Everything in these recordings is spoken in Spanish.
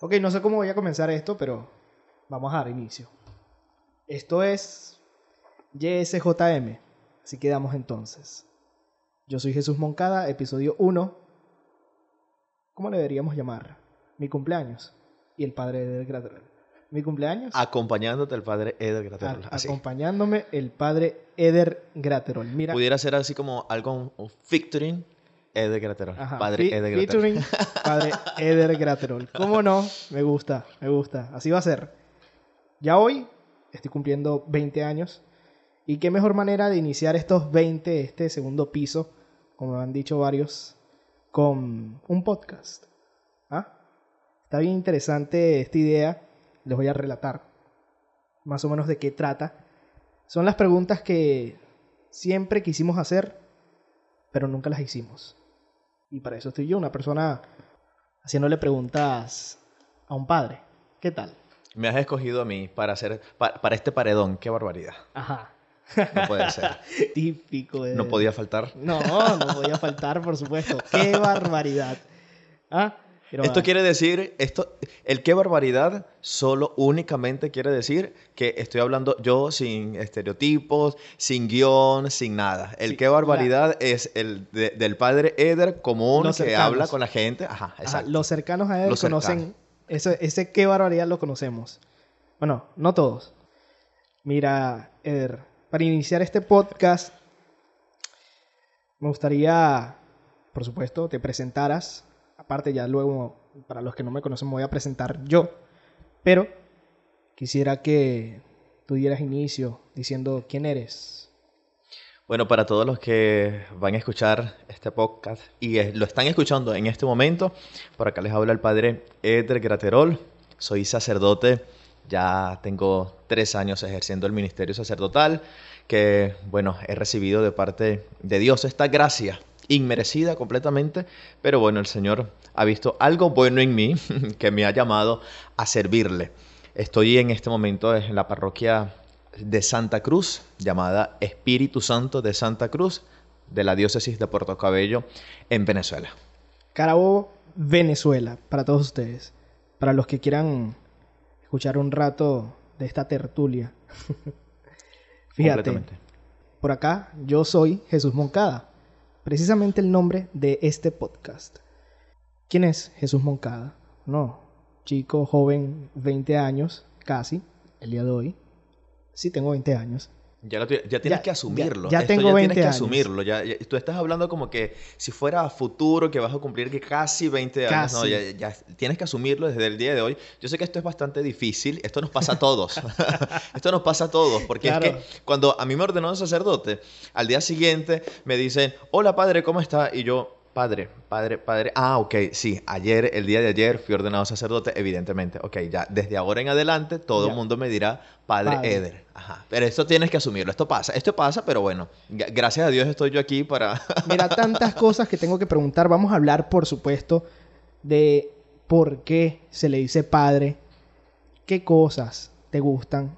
Ok, no sé cómo voy a comenzar esto, pero vamos a dar inicio. Esto es YSJM, así quedamos entonces. Yo soy Jesús Moncada, episodio 1. ¿Cómo le deberíamos llamar? Mi cumpleaños y el padre del Graterol. Mi cumpleaños. Acompañándote el padre Eder Graterol. a- así. acompañándome el padre Eder Graterol. Mira, Pudiera ser así como algo, un featuring Eder Graterol. Ajá, Padre fe- Eder Graterol. featuring Padre Eder Graterol. ¿Cómo no? Me gusta, me gusta. Así va a ser. Ya hoy estoy cumpliendo 20 años. Y qué mejor manera de iniciar estos 20, este segundo piso, como han dicho varios, con un podcast. ¿Ah? Está bien interesante esta idea. Les voy a relatar más o menos de qué trata. Son las preguntas que siempre quisimos hacer, pero nunca las hicimos. Y para eso estoy yo, una persona haciéndole preguntas a un padre. ¿Qué tal? Me has escogido a mí para hacer, pa- para, este paredón. Qué barbaridad. Ajá. No puede ser. Típico de... No podía faltar. No, no podía faltar, por supuesto. ¡Qué barbaridad! ¿Ah? Esto quiere decir, esto, el qué barbaridad solo únicamente quiere decir que estoy hablando yo sin estereotipos, sin guion, sin nada. El Sí, qué barbaridad es el de- del padre Eder común Los que cercanos. habla con la gente. Ajá, ajá, exacto. los cercanos a Los conocen... Ese, ese qué barbaridad lo conocemos. Bueno, no todos. Mira, Eder, para iniciar este podcast, me gustaría, por supuesto, te presentaras. Aparte, ya luego, para los que no me conocen, me voy a presentar yo. Pero quisiera que tú dieras inicio diciendo quién eres. Bueno, para todos los que van a escuchar este podcast y lo están escuchando en este momento, por acá les habla el padre Eder Graterol. Soy sacerdote, ya tengo tres años ejerciendo el ministerio sacerdotal, que bueno, he recibido de parte de Dios esta gracia inmerecida completamente, pero bueno, el Señor ha visto algo bueno en mí que me ha llamado a servirle. Estoy en este momento en la parroquia de Santa Cruz, llamada Espíritu Santo de Santa Cruz, de la diócesis de Puerto Cabello, en Venezuela. Carabobo, Venezuela, para todos ustedes. Para los que quieran escuchar un rato de esta tertulia. Fíjate, por acá yo soy Jesús Moncada, precisamente el nombre de este podcast. ¿Quién es Jesús Moncada? No, chico, joven, 20 años, casi, el día de hoy. Sí, tengo 20 años. Ya, lo ya tienes Ya- que asumirlo. ya- ya Esto tengo ya 20 tienes que asumirlo. Ya, ya- tú estás hablando como que si fuera a futuro, que vas a cumplir que casi 20 años. No, ya, ya tienes que asumirlo desde el día de hoy. Yo sé que esto es bastante difícil. Esto nos pasa a todos. esto nos pasa a todos. Porque Claro. es que cuando a mí me ordenó un sacerdote, al día siguiente me dicen, hola padre, ¿cómo está? Y yo, padre, padre, padre. Ah, ok, sí. Ayer, el día de ayer, fui ordenado sacerdote, evidentemente. Ok, ya desde ahora en adelante, todo el mundo me dirá padre, Padre. Eder. Ajá. Pero esto tienes que asumirlo. Esto pasa. Esto pasa, pero bueno. Gracias a Dios estoy yo aquí para. Mira, tantas cosas que tengo que preguntar. Vamos a hablar, por supuesto, de por qué se le dice padre, qué cosas te gustan,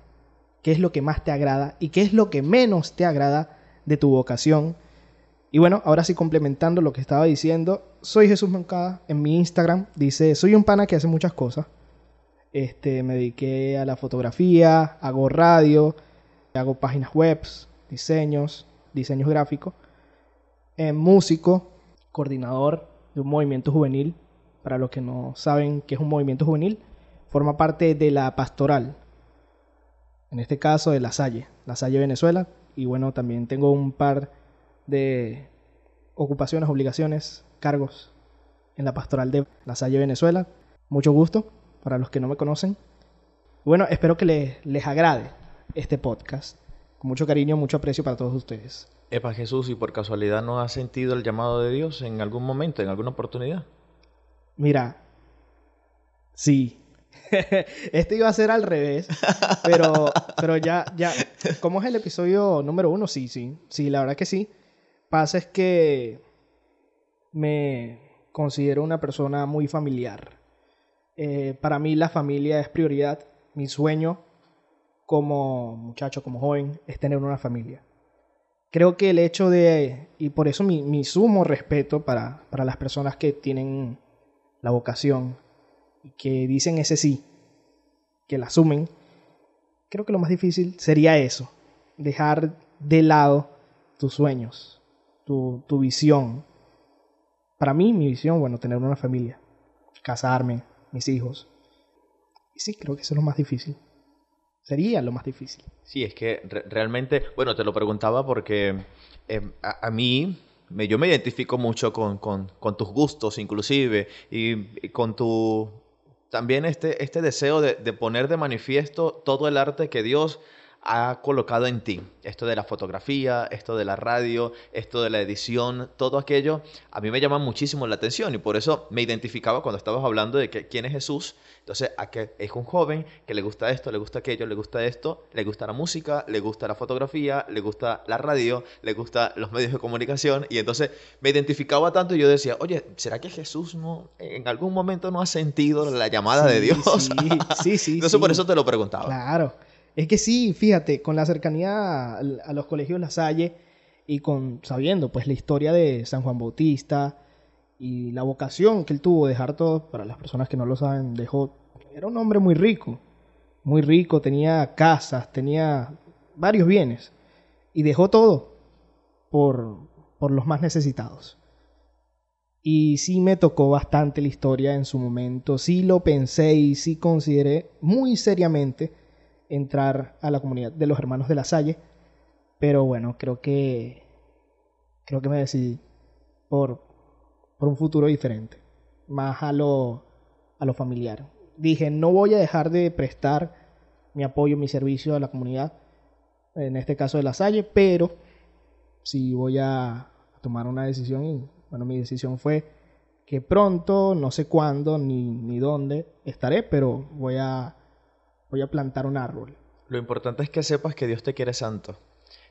qué es lo que más te agrada y qué es lo que menos te agrada de tu vocación. Y bueno, ahora sí complementando lo que estaba diciendo, soy Jesús Moncada en mi Instagram. Dice, soy un pana que hace muchas cosas. Este, me dediqué a la fotografía, hago radio, hago páginas web, diseños, diseños gráficos. Eh, músico, coordinador de un movimiento juvenil. Para los que no saben qué es un movimiento juvenil, forma parte de la pastoral. En este caso de La Salle, La Salle Venezuela. Y bueno, también tengo un par de ocupaciones, obligaciones, cargos en la pastoral de La Salle Venezuela. Mucho gusto para los que no me conocen. Bueno, espero que les, les agrade este podcast. Con mucho cariño, mucho aprecio para todos ustedes. Epa Jesús, ¿y por casualidad no has sentido el llamado de Dios en algún momento, en alguna oportunidad? Mira, sí. este iba a ser al revés, pero, pero ya, ya, como es el episodio número uno, sí, sí, sí, la verdad que sí. Pasa es que me considero una persona muy familiar. Eh, para mí la familia es prioridad. Mi sueño como muchacho, como joven, es tener una familia. Creo que el hecho de, y por eso mi, mi sumo respeto para, para las personas que tienen la vocación y que dicen ese sí, que la asumen, creo que lo más difícil sería eso, dejar de lado tus sueños, tu, tu visión. Para mí, mi visión, bueno, tener una familia, casarme, mis hijos. Y sí, creo que eso es lo más difícil. Sería lo más difícil. Sí, es que realmente, bueno, te lo preguntaba porque em, a, mí, me, yo me identifico mucho con, con, tus gustos inclusive y, con tu, también este, este deseo de, de poner de manifiesto todo el arte que Dios ha colocado en ti. Esto de la fotografía, esto de la radio, esto de la edición, todo aquello, a mí me llama muchísimo la atención y por eso me identificaba cuando estabas hablando de que, quién es Jesús. Entonces, a que es un joven que le gusta esto, le gusta aquello, le gusta esto, le gusta la música, le gusta la fotografía, le gusta la radio, le gusta los medios de comunicación y entonces me identificaba tanto y yo decía, oye, ¿será que Jesús no en algún momento no ha sentido la llamada de Dios? Sí, sí, sí. entonces por eso te lo preguntaba. Claro. Es que sí, fíjate, con la cercanía a, los colegios La Salle y con sabiendo pues la historia de San Juan Bautista y la vocación que él tuvo de dejar todo, para las personas que no lo saben, dejó, era un hombre muy rico, muy rico, tenía casas, tenía varios bienes y dejó todo por, por los más necesitados. Y sí me tocó bastante la historia en su momento, sí lo pensé y sí consideré muy seriamente entrar a la comunidad de los hermanos de la Salle. Pero bueno, creo que creo que me decidí por, por un futuro diferente, más a lo, a lo familiar. Dije, no voy a dejar de prestar mi apoyo, mi servicio a la comunidad, en este caso de la Salle, pero si voy a tomar una decisión y bueno, mi decisión fue que pronto, no sé cuándo ni, ni dónde estaré, pero voy a voy a plantar un árbol. Lo importante es que sepas que Dios te quiere santo.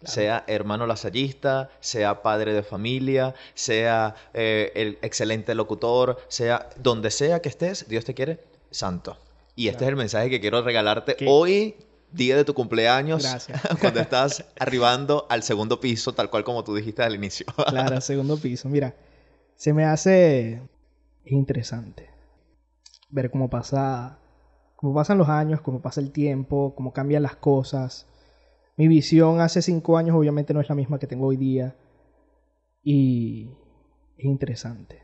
Sea hermano lasallista, sea padre de familia, sea eh, el excelente locutor, sea donde sea que estés, Dios te quiere santo. Y este es el mensaje que quiero regalarte hoy, día de tu cumpleaños, Gracias. cuando estás arribando al segundo piso, tal cual como tú dijiste al inicio. claro, segundo piso. Mira, se me hace interesante ver cómo pasa cómo pasan los años, cómo pasa el tiempo, cómo cambian las cosas. Mi visión hace cinco años obviamente no es la misma que tengo hoy día. Y es interesante.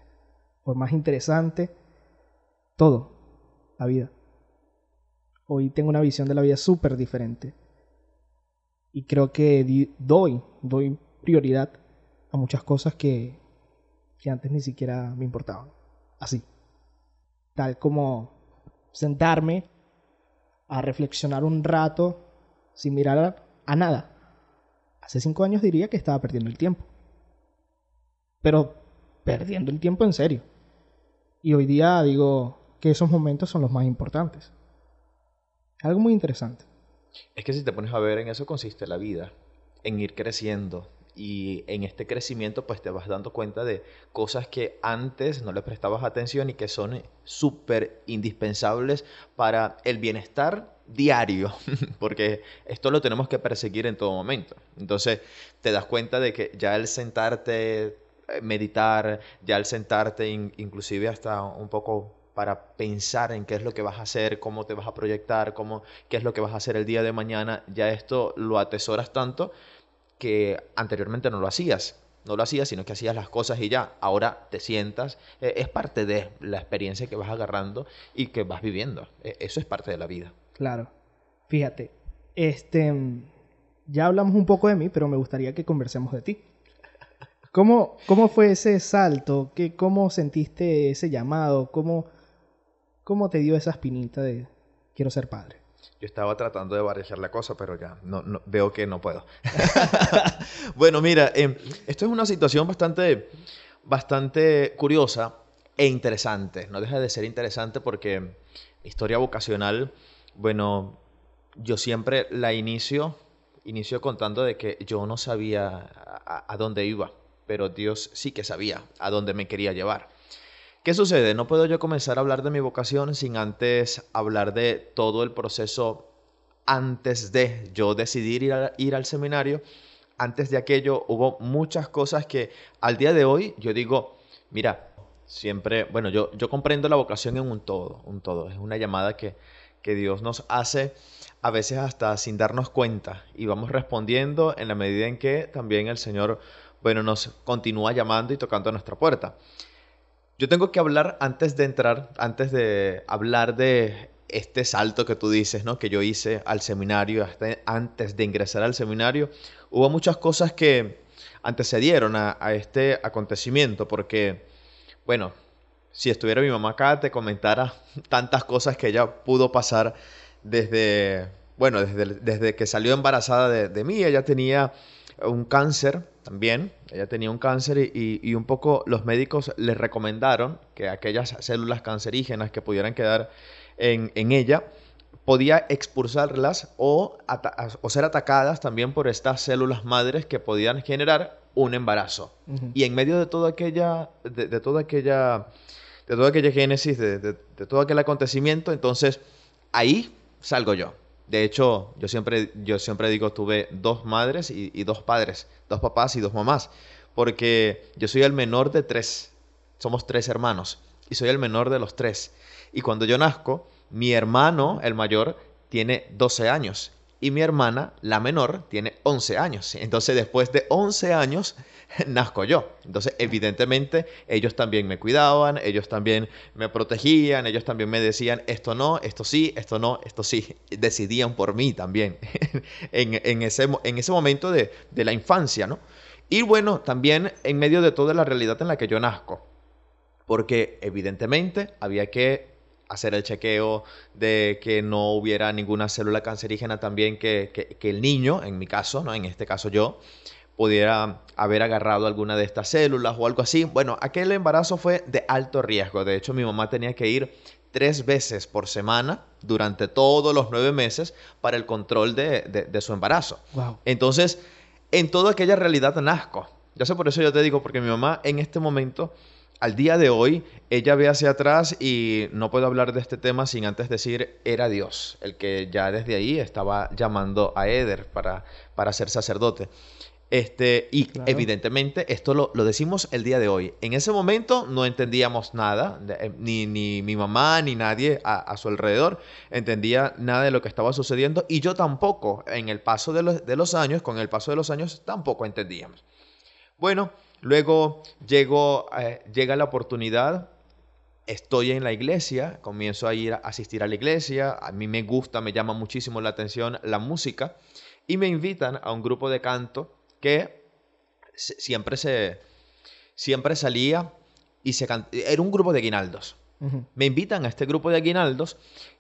Por más interesante, todo, la vida. Hoy tengo una visión de la vida súper diferente. Y creo que doy, doy prioridad a muchas cosas que, que antes ni siquiera me importaban. Así. Tal como sentarme a reflexionar un rato sin mirar a, nada. Hace cinco años diría que estaba perdiendo el tiempo. Pero perdiendo el tiempo en serio. Y hoy día digo que esos momentos son los más importantes. Algo muy interesante. Es que si te pones a ver, en eso consiste la vida, en ir creciendo, y en este crecimiento pues te vas dando cuenta de cosas que antes no le prestabas atención y que son súper indispensables para el bienestar diario, porque esto lo tenemos que perseguir en todo momento. Entonces te das cuenta de que ya el sentarte, eh, meditar, ya el sentarte inclusive hasta un poco para pensar en qué es lo que vas a hacer, cómo te vas a proyectar, cómo, qué es lo que vas a hacer el día de mañana, ya esto lo atesoras tanto que anteriormente no lo hacías. No lo hacías, sino que hacías las cosas y ya. Ahora te sientas. Eh, es parte de la experiencia que vas agarrando y que vas viviendo. E, eso es parte de la vida. Claro. Fíjate, este, ya hablamos un poco de mí, pero me gustaría que conversemos de ti. ¿Cómo, cómo fue ese salto? ¿Qué, ¿Cómo sentiste ese llamado? ¿Cómo, ¿Cómo te dio esa espinita de quiero ser padre? Yo estaba tratando de barajar la cosa, pero ya no, veo que no puedo. bueno, mira, em, esto es una situación bastante, bastante curiosa e interesante. No deja de ser interesante porque historia vocacional, bueno, yo siempre la inicio, inicio contando de que yo no sabía a dónde iba, pero Dios sí que sabía a dónde me quería llevar. ¿Qué sucede? No puedo yo comenzar a hablar de mi vocación sin antes hablar de todo el proceso antes de yo decidir ir, al seminario. Antes de aquello hubo muchas cosas que al día de hoy yo digo, mira, siempre, bueno, yo, yo comprendo la vocación en un todo, un todo. Es una llamada que, que Dios nos hace a veces hasta sin darnos cuenta y vamos respondiendo en la medida en que también el Señor, bueno, nos continúa llamando y tocando a nuestra puerta. Yo tengo que hablar antes de entrar, antes de hablar de este salto que tú dices, ¿no? Que yo hice al seminario, hasta antes de ingresar al seminario, hubo muchas cosas que antecedieron a, a este acontecimiento, porque, bueno, si estuviera mi mamá acá, te comentara tantas cosas que ella pudo pasar desde, bueno, desde, desde que salió embarazada de, mí. Ella tenía un cáncer también, ella tenía un cáncer y, y, un poco los médicos le recomendaron que aquellas células cancerígenas que pudieran quedar en, en ella, podía expulsarlas o, o, ser atacadas también por estas células madres que podían generar un embarazo. Y en medio de toda aquella, de, toda aquella, de toda aquella génesis, de, de, todo aquel acontecimiento, entonces ahí salgo yo. De hecho, yo siempre, yo siempre digo, tuve dos madres y, y, dos padres, dos papás y dos mamás, porque yo soy el menor de tres, somos tres hermanos, y soy el menor de los tres. Y cuando yo nazco, mi hermano, el mayor, tiene 12 años y mi hermana, la menor, tiene 11 años. Entonces, después de 11 años, nazco yo. Entonces, evidentemente, ellos también me cuidaban, ellos también me protegían, ellos también me decían, esto no, esto sí, esto no, esto sí. Decidían por mí también en, ese, en ese momento de, de la infancia, ¿no? Y bueno, también en medio de toda la realidad en la que yo nazco. Porque evidentemente había que hacer el chequeo de que no hubiera ninguna célula cancerígena también que, el niño, en mi caso, ¿no? en este caso yo, pudiera haber agarrado alguna de estas células o algo así. Bueno, aquel embarazo fue de alto riesgo. De hecho, mi mamá tenía que ir tres veces por semana durante todos los nueve meses para el control de, su embarazo. Entonces, en toda aquella realidad nazco. Yo sé por eso yo te digo, porque mi mamá en este momento al día de hoy, ella ve hacia atrás y no puedo hablar de este tema sin antes decir, era Dios, el que ya desde ahí estaba llamando a Eder para, para ser sacerdote. Este, y evidentemente esto lo, decimos el día de hoy. En ese momento no entendíamos nada, eh, ni, ni mi mamá ni nadie a, su alrededor entendía nada de lo que estaba sucediendo y yo tampoco, en el paso de los, de los años, con el paso de los años, tampoco entendíamos. Bueno, Luego eh, llega la oportunidad, estoy en la iglesia, comienzo a ir a asistir a la iglesia, a mí me gusta, me llama muchísimo la atención la música y me invitan a un grupo de canto que siempre se siempre salía y se era un grupo de aguinaldos. Me invitan a este grupo de aguinaldos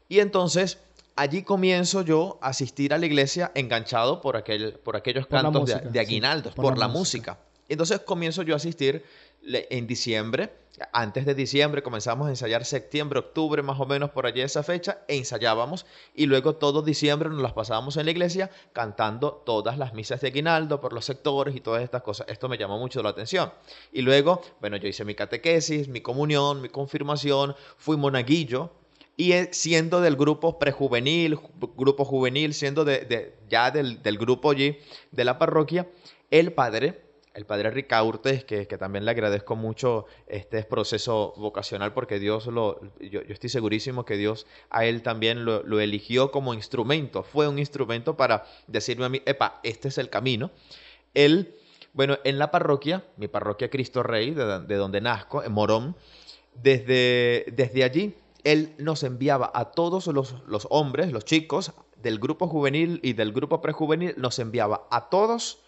y entonces allí comienzo yo a asistir a la iglesia enganchado por, aquel, por aquellos cantos de, aguinaldos, por, la, música. Entonces comienzo yo a asistir en diciembre. Antes de diciembre comenzamos a ensayar septiembre, octubre, más o menos por allí esa fecha, e ensayábamos. Y luego todo diciembre nos las pasábamos en la iglesia cantando todas las misas de aguinaldo por los sectores y todas estas cosas. Esto me llamó mucho la atención. Y luego, bueno, yo hice mi catequesis, mi comunión, mi confirmación, fui monaguillo, y siendo del grupo prejuvenil, grupo juvenil, siendo de, ya del, del, grupo allí de la parroquia, el padre el padre Ricaurte, que, que también le agradezco mucho este proceso vocacional porque Dios lo, yo, estoy segurísimo que Dios a él también lo, eligió como instrumento, fue un instrumento para decirme a mí, epa, este es el camino. Él, bueno, en la parroquia, mi parroquia Cristo Rey, de, donde nazco, en Morón, desde, desde allí, él nos enviaba a todos los, los hombres, los chicos del grupo juvenil y del grupo prejuvenil, nos enviaba a todos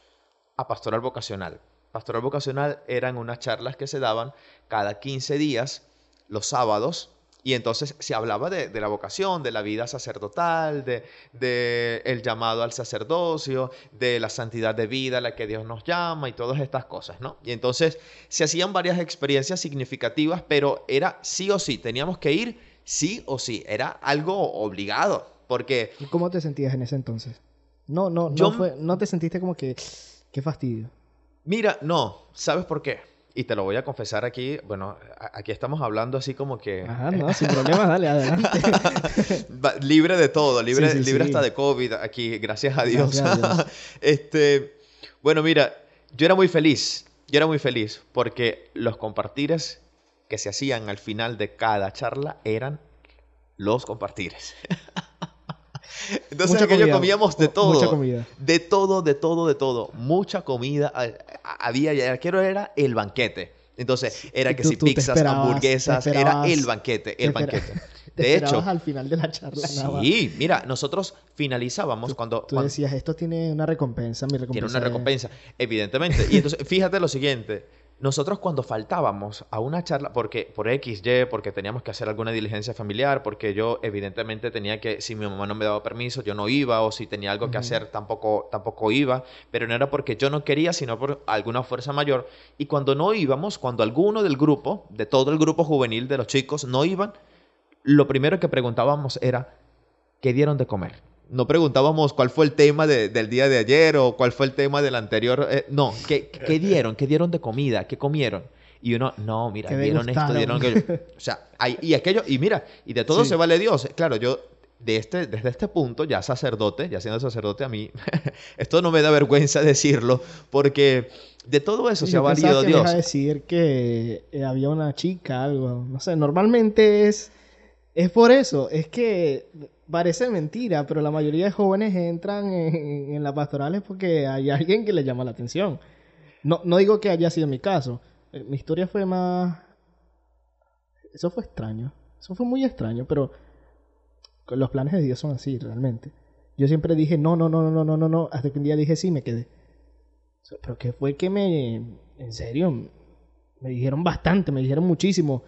a pastoral vocacional. Pastoral vocacional eran unas charlas que se daban cada 15 días, los sábados, y entonces se hablaba de, la vocación, de la vida sacerdotal, de, el llamado al sacerdocio, de la santidad de vida a la que Dios nos llama y todas estas cosas, ¿no? Y entonces se hacían varias experiencias significativas, pero era sí o sí, teníamos que ir sí o sí, era algo obligado, porque... ¿Cómo te sentías en ese entonces? No, no, no, fue, no te sentiste como que Qué fastidio. Mira, no, ¿sabes por qué? Y te lo voy a confesar aquí, bueno, aquí estamos hablando así como que... Ajá, no, sin problemas, dale, adelante. libre de todo, libre, libre hasta de COVID aquí, gracias a Dios. este, bueno, mira, yo era muy feliz, yo era muy feliz porque los compartires que se hacían al final de cada charla eran los compartires. Entonces Mucha aquello comida, comíamos de todo. mucha comida. De todo, de todo, de todo. Mucha comida. a- Había, ya quiero era el banquete. Entonces, era Y que tú- si tú pizzas, hamburguesas, era el banquete, el banquete. Te De hecho, al final de la charla. nada sí, mira, nosotros finalizábamos cuando, Tú cuando- decías, esto tiene una recompensa, mi recompensa. tiene una es- recompensa, evidentemente. Y entonces, fíjate lo siguiente. Nosotros cuando faltábamos a una charla, porque por X, Y, porque teníamos que hacer alguna diligencia familiar, porque yo evidentemente tenía que, si mi mamá no me daba permiso, yo no iba, o si tenía algo que hacer, tampoco, tampoco iba, pero no era porque yo no quería, sino por alguna fuerza mayor. Y cuando no íbamos, cuando alguno del grupo, de todo el grupo juvenil de los chicos, no iban, lo primero que preguntábamos era, ¿qué dieron de comer? No preguntábamos cuál fue el tema de- del día de ayer o cuál fue el tema del anterior. eh, no, ¿qué, ¿qué dieron? ¿Qué dieron de comida? ¿Qué comieron? Y uno, no, mira, ¿Qué dieron esto, dieron aquello. O sea, hay- y aquello, y mira, y de todo Sí. se vale Dios. Claro, yo de este, desde este punto, ya sacerdote, ya siendo sacerdote a mí, esto no me da vergüenza decirlo, porque de todo eso Sí, se ha valido que Dios. decir que eh, había una chica, algo. No sé, normalmente es, es por eso. Es que parece mentira, pero la mayoría de jóvenes entran en, las pastorales porque hay alguien que les llama la atención. No, no digo que haya sido mi caso. Eh, mi historia fue más... Eso fue extraño. Eso fue muy extraño, pero los planes de Dios son así, realmente. Yo siempre dije, no, no, no, no, no, no, no, hasta que un día dije sí, me quedé. Pero que fue que me, en serio, me dijeron bastante, me dijeron muchísimo.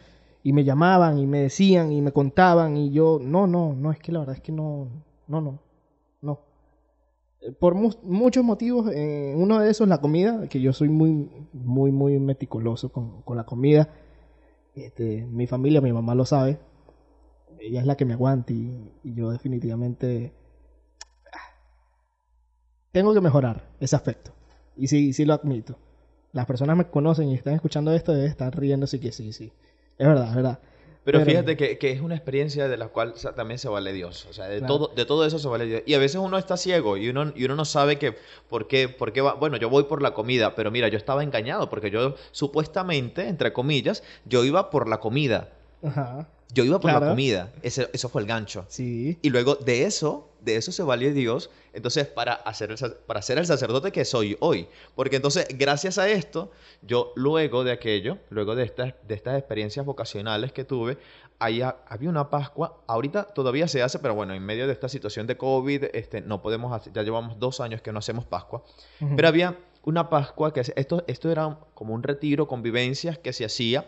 Y me llamaban y me decían y me contaban y yo, no, no, no, es que la verdad es que no, no, no, no. Eh, Por mu- muchos motivos, eh, uno de esos la comida, que yo soy muy, muy, muy meticuloso con, con la comida. Este, mi familia, mi mamá lo sabe. Ella es la que me aguanta y, y yo definitivamente ah, tengo que mejorar ese aspecto. Y sí, sí lo admito. Las personas me conocen y están escuchando esto deben estar riéndose que sí, sí. Es verdad, es verdad. Pero, Pero- fíjate que, que es una experiencia de la cual también se vale Dios. O sea, de, Claro. todo, de todo eso se vale Dios. Y a veces uno está ciego y uno, y uno no sabe que por qué, por qué va. Bueno, yo voy por la comida, pero mira, yo estaba engañado porque yo supuestamente, entre comillas, yo iba por la comida. Ajá. Yo iba por la comida. Ese, eso fue el gancho. Sí. Y luego de eso, de eso se valió Dios, entonces para, hacer el, para ser el sacerdote que soy hoy. Porque entonces, gracias a esto, yo luego de aquello, luego de estas, de estas experiencias vocacionales que tuve, ahí ha- había una Pascua, ahorita todavía se hace, pero bueno, en medio de esta situación de COVID, este, no podemos hacer, ya llevamos dos años que no hacemos Pascua, pero había una Pascua que esto, esto era como un retiro, convivencias que se hacía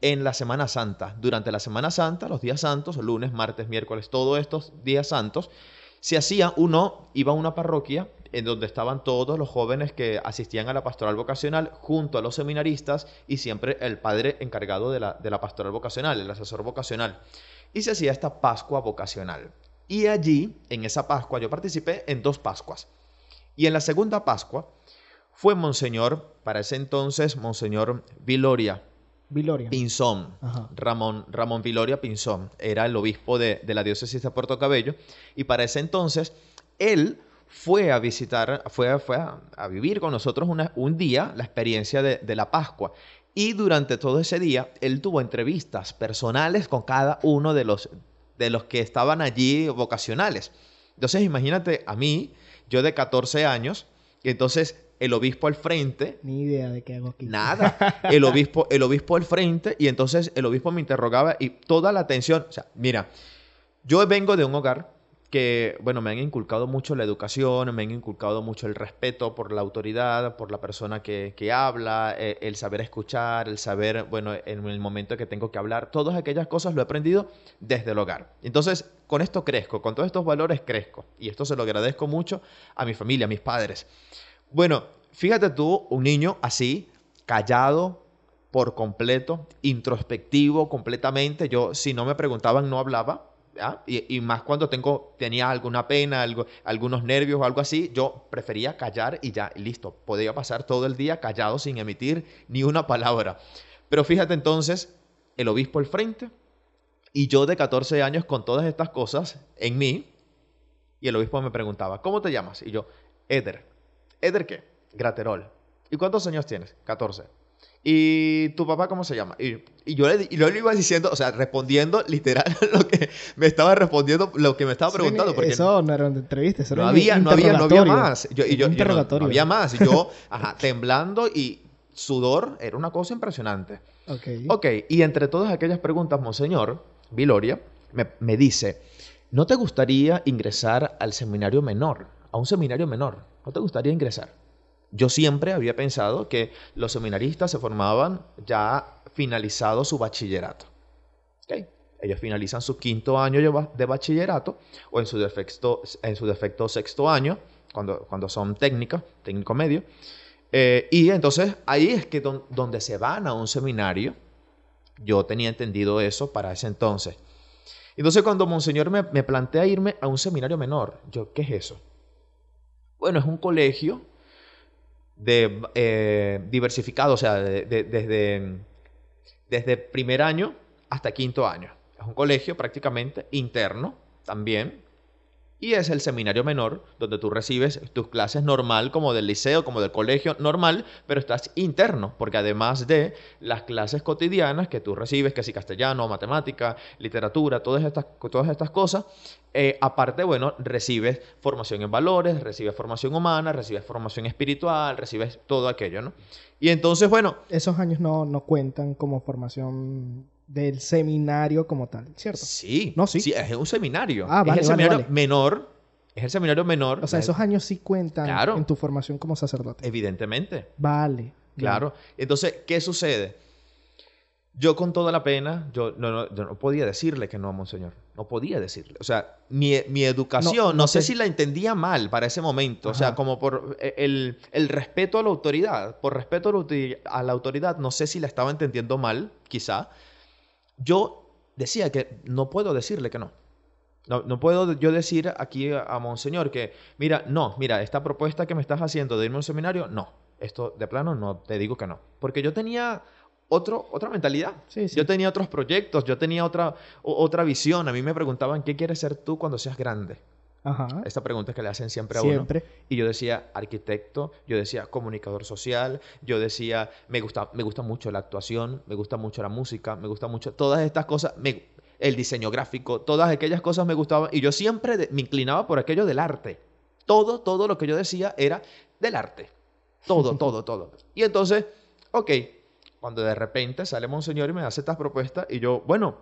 en la Semana Santa. Durante la Semana Santa, los días santos, lunes, martes, miércoles, todos estos días santos, se hacía, uno iba a una parroquia en donde estaban todos los jóvenes que asistían a la pastoral vocacional junto a los seminaristas y siempre el padre encargado de la, de la pastoral vocacional, el asesor vocacional. Y se hacía esta Pascua vocacional. Y allí, en esa Pascua, yo participé en dos Pascuas. Y en la segunda Pascua fue Monseñor, para ese entonces, Monseñor Viloria Viloria. Pinzón. Ajá. Ramón, Ramón Viloria Pinzón. Era el obispo de, de la diócesis de Puerto Cabello. Y para ese entonces, él fue a visitar, fue, a- fue a, a vivir con nosotros una- un día la experiencia de, de la Pascua. Y durante todo ese día, él tuvo entrevistas personales con cada uno de los, de los que estaban allí vocacionales. Entonces, imagínate a mí, yo de 14 años, entonces el obispo al frente, Ni idea de qué hago aquí. Nada. El obispo, el obispo al frente y entonces el obispo me interrogaba y toda la atención. O sea, mira, yo vengo de un hogar que, bueno, me han inculcado mucho la educación, me han inculcado mucho el respeto por la autoridad, por la persona que, que habla, eh, el saber escuchar, el saber, bueno, en el momento que tengo que hablar, todas aquellas cosas lo he aprendido desde el hogar. Entonces, con esto crezco, con todos estos valores crezco. Y esto se lo agradezco mucho a mi familia, a mis padres. Bueno, fíjate tú, un niño así, callado por completo, introspectivo completamente. Yo, si no me preguntaban, no hablaba. Y, más cuando tengo, tenía alguna pena, algo, algunos nervios o algo así, yo prefería callar y ya, listo. Podía pasar todo el día callado sin emitir ni una palabra. Pero fíjate entonces, el obispo al frente y yo de 14 años con todas estas cosas en mí. Y el obispo me preguntaba, ¿cómo te llamas? Y yo, Eder. ¿Eder qué? Graterol. ¿Y cuántos años tienes? 14. ¿Y tu papá cómo se llama? Y, y yo, le, y yo le iba diciendo, o sea, respondiendo literal lo que me estaba respondiendo, lo que me estaba preguntando. Porque eso no era una entrevista, eso no era había, no había, no había más. Yo, y yo, yo no- había más. Y yo, ajá, temblando y sudor, era una cosa impresionante. Ok. Ok, y entre todas aquellas preguntas, Monseñor Viloria me, me dice, ¿no te gustaría ingresar al seminario menor? A un seminario menor. ¿No te gustaría ingresar? Yo siempre había pensado que los seminaristas se formaban ya finalizado su bachillerato. ¿Ok? Ellos finalizan su quinto año de ba- de bachillerato o en su defecto, en su defecto sexto año, cuando, cuando son técnicos, técnico medio. Eh, y entonces ahí es que don- donde se van a un seminario, yo tenía entendido eso para ese entonces. Entonces cuando Monseñor me, me plantea irme a un seminario menor, yo, ¿qué es eso? Bueno, es un colegio de, eh, diversificado, o sea, de- de- desde, desde primer año hasta quinto año. Es un colegio prácticamente interno también. Y es el seminario menor, donde tú recibes tus clases normal, como del liceo, como del colegio normal, pero estás interno, porque además de las clases cotidianas que tú recibes, que si castellano, matemática, literatura, todas estas, todas estas cosas, eh, aparte, bueno, recibes formación en valores, recibes formación humana, recibes formación espiritual, recibes todo aquello, ¿no? Y entonces, bueno, Esos años no, no cuentan como formación del seminario como tal, ¿cierto? sí, No, sí. es un seminario. Ah, vale, es el vale, seminario vale. menor, es el seminario menor. O sea, esos años sí cuentan Claro. en tu formación como sacerdote. Evidentemente. Vale. Claro. Entonces, ¿qué sucede? Yo con toda la pena, yo no, no- yo no podía decirle que no a Monseñor. No podía decirle. O sea, mi, mi educación, No, sé te- si la entendía mal para ese momento. O sea, como por eh, el, el respeto a la autoridad. Por respeto a la autoridad, no sé si la estaba entendiendo mal, quizá. Yo decía que no puedo decirle que no. No, no puedo yo decir aquí a, a Monseñor que, mira, no, mira, esta propuesta que me estás haciendo de irme a un seminario, no. Esto de plano no te digo que no. Porque yo tenía otro, otra mentalidad. Sí, sí. Yo tenía otros proyectos, yo tenía otra, otra visión. A mí me preguntaban, ¿qué quieres ser tú cuando seas grande? Ajá. Esta pregunta que le hacen siempre a uno. Siempre. Y yo decía arquitecto, yo decía comunicador social, yo decía me gusta, me gusta mucho la actuación, me gusta mucho la música, me gusta mucho todas estas cosas, me- el diseño gráfico, todas aquellas cosas me gustaban y yo siempre de- me inclinaba por aquello del arte. Todo, todo lo que yo decía era del arte. Todo, todo, todo. Y entonces, ok, cuando de repente sale Monseñor y me hace estas propuestas y yo, bueno,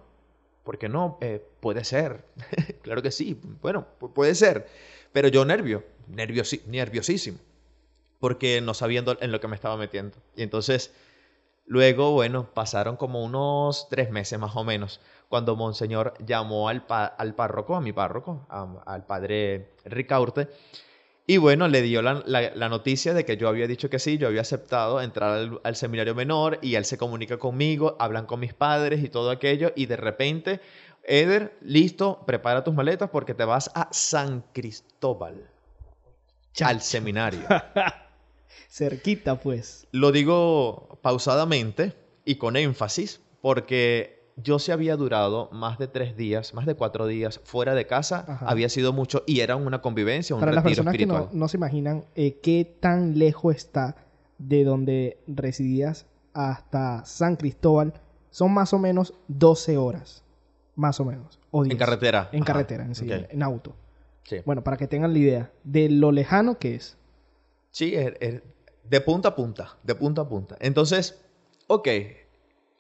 ¿por qué no? Eh, puede ser. claro que sí, bueno, pu- puede ser. Pero yo nervio, nerviosi- nerviosísimo, porque no sabiendo en lo que me estaba metiendo. Y entonces, luego, bueno, pasaron como unos tres meses más o menos, cuando Monseñor llamó al, al párroco, a mi párroco, al padre Ricaurte, y bueno, le dio la, la- la noticia de que yo había dicho que sí, yo había aceptado entrar al, al seminario menor y él se comunica conmigo, hablan con mis padres y todo aquello y de repente, Eder, listo, prepara tus maletas porque te vas a San Cristóbal, al seminario. Cerquita, pues. Lo digo pausadamente y con énfasis porque yo se había durado más de tres días, más de cuatro días fuera de casa, Ajá. había sido mucho y era una convivencia, un Para las retiro personas que espiritual. no, no se imaginan eh, qué tan lejos está de donde residías hasta San Cristóbal, son más o menos 12 horas. Más o menos. O En 10. carretera. En Ajá, carretera, en, sí, auto. Sí. Bueno, para que tengan la idea de lo lejano que es. Sí, es- es de punta a punta, de punta a punta. Entonces, ok,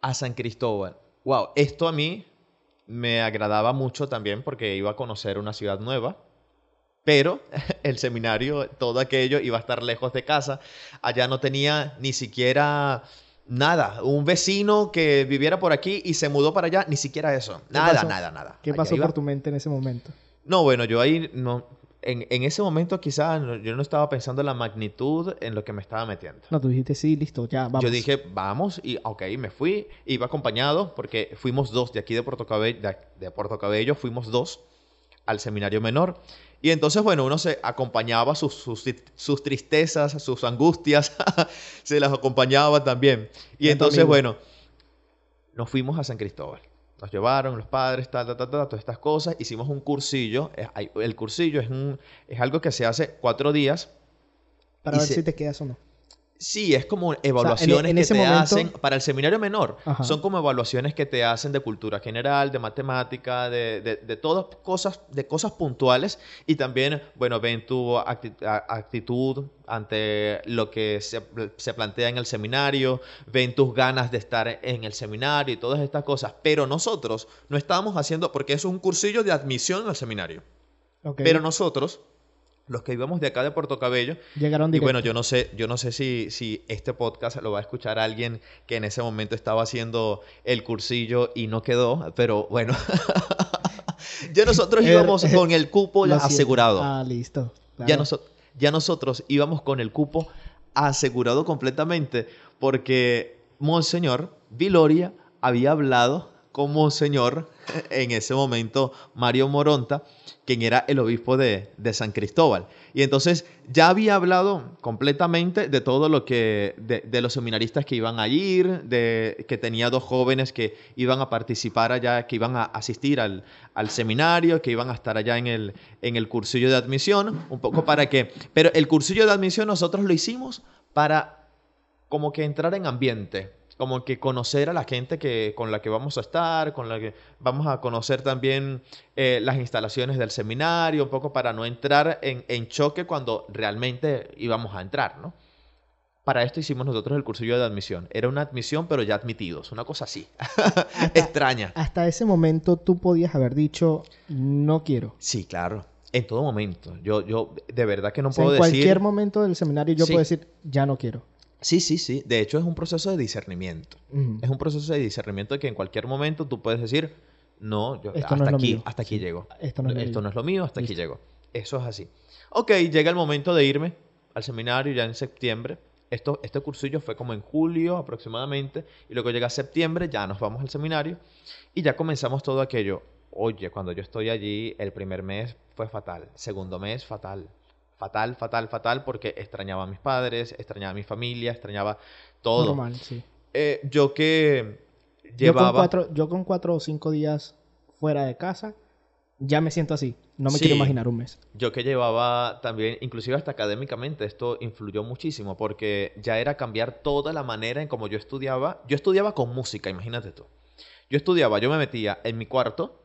a San Cristóbal. Wow, esto a mí me agradaba mucho también porque iba a conocer una ciudad nueva. Pero el seminario, todo aquello iba a estar lejos de casa. Allá no tenía ni siquiera nada. Un vecino que viviera por aquí y se mudó para allá, ni siquiera eso. Nada, pasó? nada, nada. ¿Qué Allá pasó iba- por tu mente en ese momento? no, bueno, yo ahí no. En, en ese momento quizás no- yo no estaba pensando en la magnitud en lo que me estaba metiendo. No, tú dijiste sí, listo, ya, vamos. Yo dije, vamos, y ok, me fui, iba acompañado, porque fuimos dos de aquí de Puerto Cabello, de, de Puerto Cabello fuimos dos al seminario menor. Y entonces, bueno, uno se acompañaba sus, sus, sus tristezas, sus angustias, se las acompañaba también. Y entonces, amigo. bueno, nos fuimos a San Cristóbal. Nos llevaron los padres, tal, tal, tal, tal, todas estas cosas. Hicimos un cursillo. Eh, El cursillo es, un, es algo que se hace cuatro días. Para ver se- si te quedas o no. Sí, es como evaluaciones en que te momento- hacen para el seminario menor. Ajá. Son como evaluaciones que te hacen de cultura general, de matemática, de, de, de todas cosas, de cosas puntuales. Y también, bueno, ven tu acti- actitud ante lo que se, se plantea en el seminario, ven tus ganas de estar en el seminario y todas estas cosas. Pero nosotros no estábamos haciendo, porque eso es un cursillo de admisión al seminario. Ok. Pero nosotros, los que íbamos de acá de Puerto Cabello, Llegaron y directo. bueno, yo no sé, yo no sé si, si este podcast lo va a escuchar alguien que en ese momento estaba haciendo el cursillo y no quedó, pero bueno. ya nosotros Eh, íbamos eh, con el cupo ya asegurado. Ah, listo. Ya, noso- ya nosotros íbamos con el cupo asegurado completamente porque Monseñor Viloria había hablado con Monseñor en ese momento Mario Moronta, quien era el obispo de, de San Cristóbal. Y entonces ya había hablado completamente de todo lo que, de, los seminaristas que iban a ir, de que tenía dos jóvenes que iban a participar allá, que iban a asistir al, al seminario, que iban a estar allá en el, en el cursillo de admisión, un poco para que... Pero el cursillo de admisión nosotros lo hicimos para como que entrar en ambiente, como que conocer a la gente que, con la que vamos a estar, con la que vamos a conocer también eh, las instalaciones del seminario, un poco para no entrar en, en choque cuando realmente íbamos a entrar, ¿no? Para esto hicimos nosotros el cursillo de admisión. Era una admisión, pero ya admitidos, una cosa así, extraña. Hasta ese momento tú podías haber dicho, no quiero. Sí, claro, en todo momento. Yo, yo de verdad que no O sea, puedo en decir... cualquier momento del seminario yo Sí. puedo decir, ya no quiero. Sí, sí, sí. De hecho, es un proceso de discernimiento. Es un proceso de discernimiento que en cualquier momento tú puedes decir, no, yo, hasta no aquí, hasta aquí llego. Esto no es lo Esto mío. no es lo mío, hasta aquí llego. Eso es así. Ok, llega el momento de irme al seminario ya en septiembre. Esto, este cursillo fue como en julio aproximadamente. Y luego llega septiembre, ya nos vamos al seminario. Y ya comenzamos todo aquello. Oye, cuando yo estoy allí, el primer mes fue fatal. Segundo mes, fatal. Fatal, fatal, fatal, porque extrañaba a mis padres, extrañaba a mi familia, extrañaba todo. Normal, sí. Eh, yo que Yo con, llevaba... cuatro, yo con cuatro o cinco días fuera de casa, ya me siento así. No me Sí. quiero imaginar un mes. Yo que llevaba también, inclusive hasta académicamente, esto influyó muchísimo porque ya era cambiar toda la manera en cómo yo estudiaba. Yo estudiaba con música, imagínate tú. Yo estudiaba, yo me metía en mi cuarto,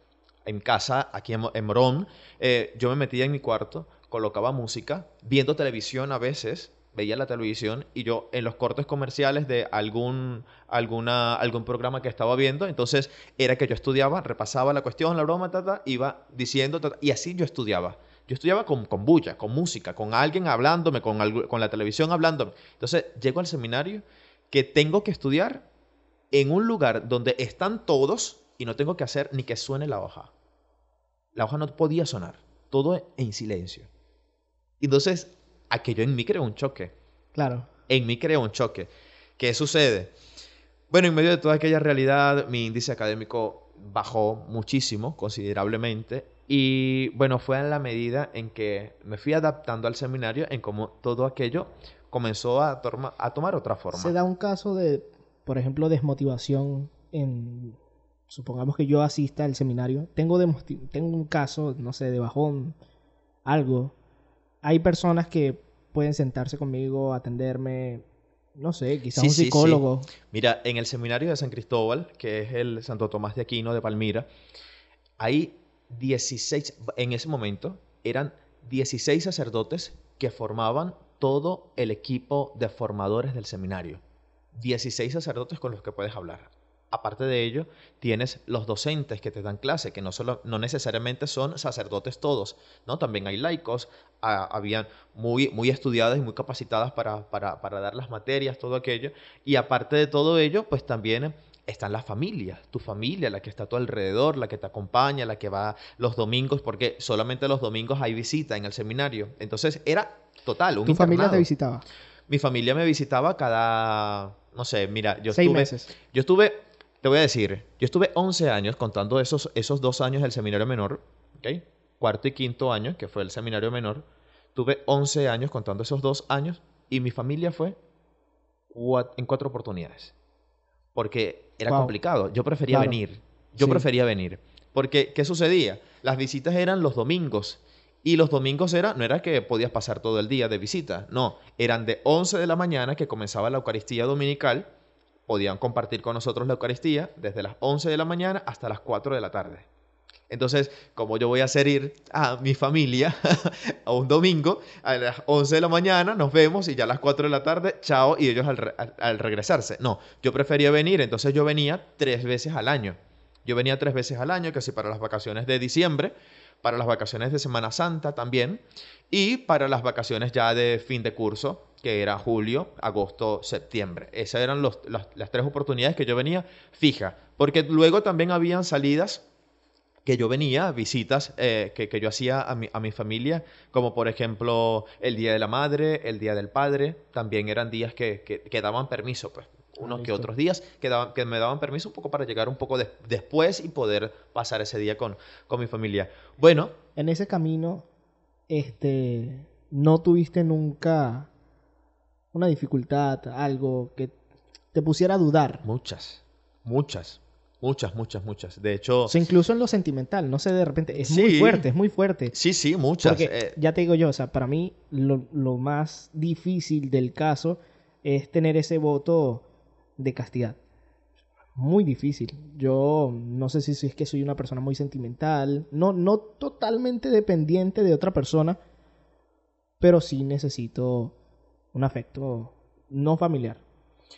en casa, aquí en, en Morón, eh, yo me metía en mi cuarto, colocaba música, viendo televisión a veces, veía la televisión y yo en los cortes comerciales de algún, alguna, algún programa que estaba viendo, entonces era que yo estudiaba, repasaba la cuestión, la broma, tata, iba diciendo, tata, y así yo estudiaba. Yo estudiaba con, con bulla, con música, con alguien hablándome, con, con la televisión hablándome. Entonces llego al seminario que tengo que estudiar en un lugar donde están todos y no tengo que hacer ni que suene la hoja. La hoja no podía sonar, todo en silencio. Entonces, aquello en mí creó un choque. Claro. En mí creó un choque. ¿Qué sucede? Bueno, en medio de toda aquella realidad, mi índice académico bajó muchísimo, considerablemente. Y bueno, fue en la medida en que me fui adaptando al seminario, en cómo todo aquello comenzó a, a tomar otra forma. Se da un caso de, por ejemplo, desmotivación en... Supongamos que yo asista al seminario. Tengo, tengo un caso, no sé, de bajón, algo. Hay personas que pueden sentarse conmigo, atenderme, no sé, quizás Sí, un sí, sí. psicólogo. Mira, en el seminario de San Cristóbal, que es el Santo Tomás de Aquino de Palmira, hay 16, en ese momento, eran 16 sacerdotes que formaban todo el equipo de formadores del seminario. 16 sacerdotes con los que puedes hablar. Aparte de ello, tienes los docentes que te dan clase, que no, solo, no necesariamente son sacerdotes todos, ¿no? También hay laicos, ah, habían muy, muy estudiadas y muy capacitadas para, para, para dar las materias, todo aquello. Y aparte de todo ello, pues también están las familias, tu familia, la que está a tu alrededor, la que te acompaña, la que va los domingos, porque solamente los domingos hay visita en el seminario. Entonces era total, un Tu familia te visitaba. Mi familia me visitaba cada, no sé, mira, yo Seis estuve, meses. yo estuve, te voy a decir, yo estuve 11 años contando esos, esos dos años del seminario menor, ¿ok? Cuarto y quinto año, que fue el seminario menor. Tuve 11 años contando esos dos años y mi familia fue en cuatro oportunidades. Porque era Wow. complicado. Yo prefería Claro. venir. Yo Sí. prefería venir. Porque, ¿qué sucedía? Las visitas eran los domingos Y los domingos era, no era que podías pasar todo el día de visita, no, eran de 11 de la mañana que comenzaba la Eucaristía dominical, podían compartir con nosotros la Eucaristía desde las 11 de la mañana hasta las 4 de la tarde. Entonces, como yo voy a hacer ir a mi familia a un domingo, a las 11 de la mañana nos vemos y ya a las 4 de la tarde, chao, y ellos al, al regresarse. No, yo prefería venir, entonces yo venía tres veces al año. Yo venía tres veces al año, casi para las vacaciones de diciembre, para las vacaciones de Semana Santa también, y para las vacaciones ya de fin de curso, que era julio, agosto, septiembre. Esas eran los, las, tres oportunidades que yo venía fija, porque luego también habían salidas que yo venía, visitas eh, que, que, yo hacía a mi, a mi, familia, como por ejemplo el Día de la Madre, el Día del Padre, también eran días que, que, daban permiso, pues unos que otros días que, daban, que me daban permiso un poco para llegar un poco después y poder pasar ese día con, con mi familia. Bueno. En ese camino, este, no tuviste nunca una dificultad, algo que te pusiera a dudar. Muchas, muchas, muchas, muchas, muchas. De hecho... O incluso en lo sentimental, no sé, de repente, es muy fuerte, es muy fuerte. Sí, sí, muchas. Porque, eh. ya te digo yo, o sea, para mí lo, lo más difícil del caso es tener ese voto de castidad. Muy difícil. Yo no sé si es que soy una persona muy sentimental, no, no totalmente dependiente de otra persona, pero sí necesito un afecto no familiar.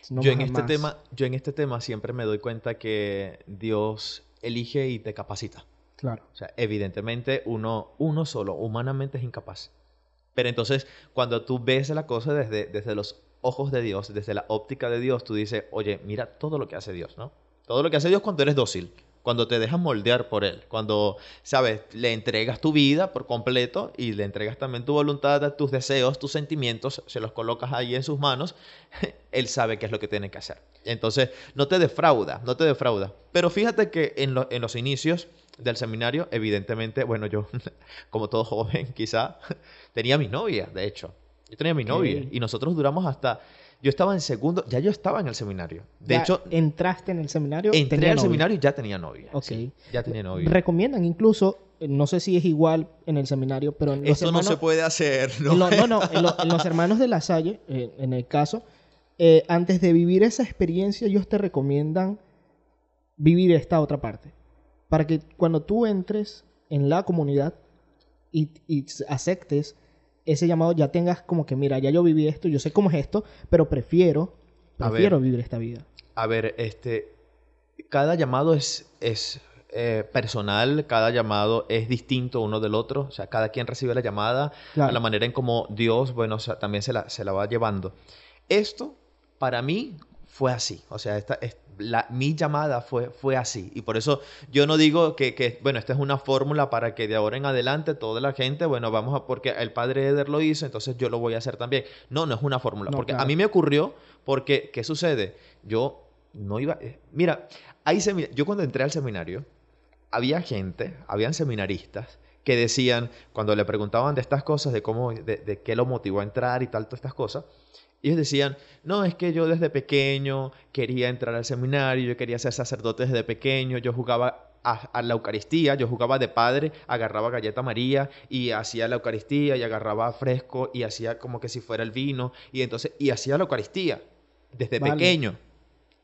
yo en este tema, yo en este tema siempre me doy cuenta que Dios elige y te capacita. Claro. O sea, evidentemente uno, uno solo, humanamente es incapaz. Pero entonces, cuando tú ves la cosa desde, desde los ojos de Dios, desde la óptica de Dios, tú dices, oye, mira todo lo que hace Dios, ¿no? Todo lo que hace Dios cuando eres dócil, cuando te dejas moldear por Él, cuando, sabes, le entregas tu vida por completo y le entregas también tu voluntad, tus deseos, tus sentimientos, se los colocas ahí en sus manos, Él sabe qué es lo que tiene que hacer. Entonces, no te defrauda, no te defrauda. Pero fíjate que en, en los inicios del seminario, evidentemente, bueno, yo, como todo joven, quizá, tenía mi novia, de hecho. Yo tenía mi novia y nosotros duramos hasta... Yo estaba en segundo, ya yo estaba en el seminario. De hecho... ¿Entraste en el seminario? Entré al seminario y ya tenía novia. Ok. ya tenía novia. Recomiendan incluso, eh, no sé si es igual en el seminario, pero en los no se puede hacer, ¿no? no, no, en, los hermanos de la Salle, eh, en el caso, eh, antes de vivir esa experiencia, ellos te recomiendan vivir esta otra parte. Para que cuando tú entres en la comunidad y, y aceptes ese llamado ya tengas como que, mira, ya yo viví esto, yo sé cómo es esto, pero prefiero, prefiero vivir esta vida. A ver, este, cada llamado es, es eh, personal, cada llamado es distinto uno del otro, o sea, cada quien recibe la llamada a la manera en como Dios, bueno, también se la, se la va llevando. Esto, para mí, fue así, o sea, esta, la, mi llamada fue, fue así. Y por eso yo no digo que, que, bueno, esta es una fórmula para que de ahora en adelante toda la gente, bueno, vamos a, porque el padre Eder lo hizo, entonces yo lo voy a hacer también. No, no es una fórmula. porque a mí me ocurrió, porque, ¿qué sucede? Yo no iba, eh, mira, hay yo cuando entré al seminario, había gente, habían seminaristas que decían, cuando le preguntaban de estas cosas, de cómo, de, de qué lo motivó a entrar y tal, todas estas cosas, ellos decían, no, es que yo desde pequeño quería entrar al seminario, yo quería ser sacerdote desde pequeño, yo jugaba a, la Eucaristía, yo jugaba de padre, agarraba galleta María y hacía la Eucaristía y agarraba fresco y hacía como que si fuera el vino y entonces, y hacía la Eucaristía desde pequeño.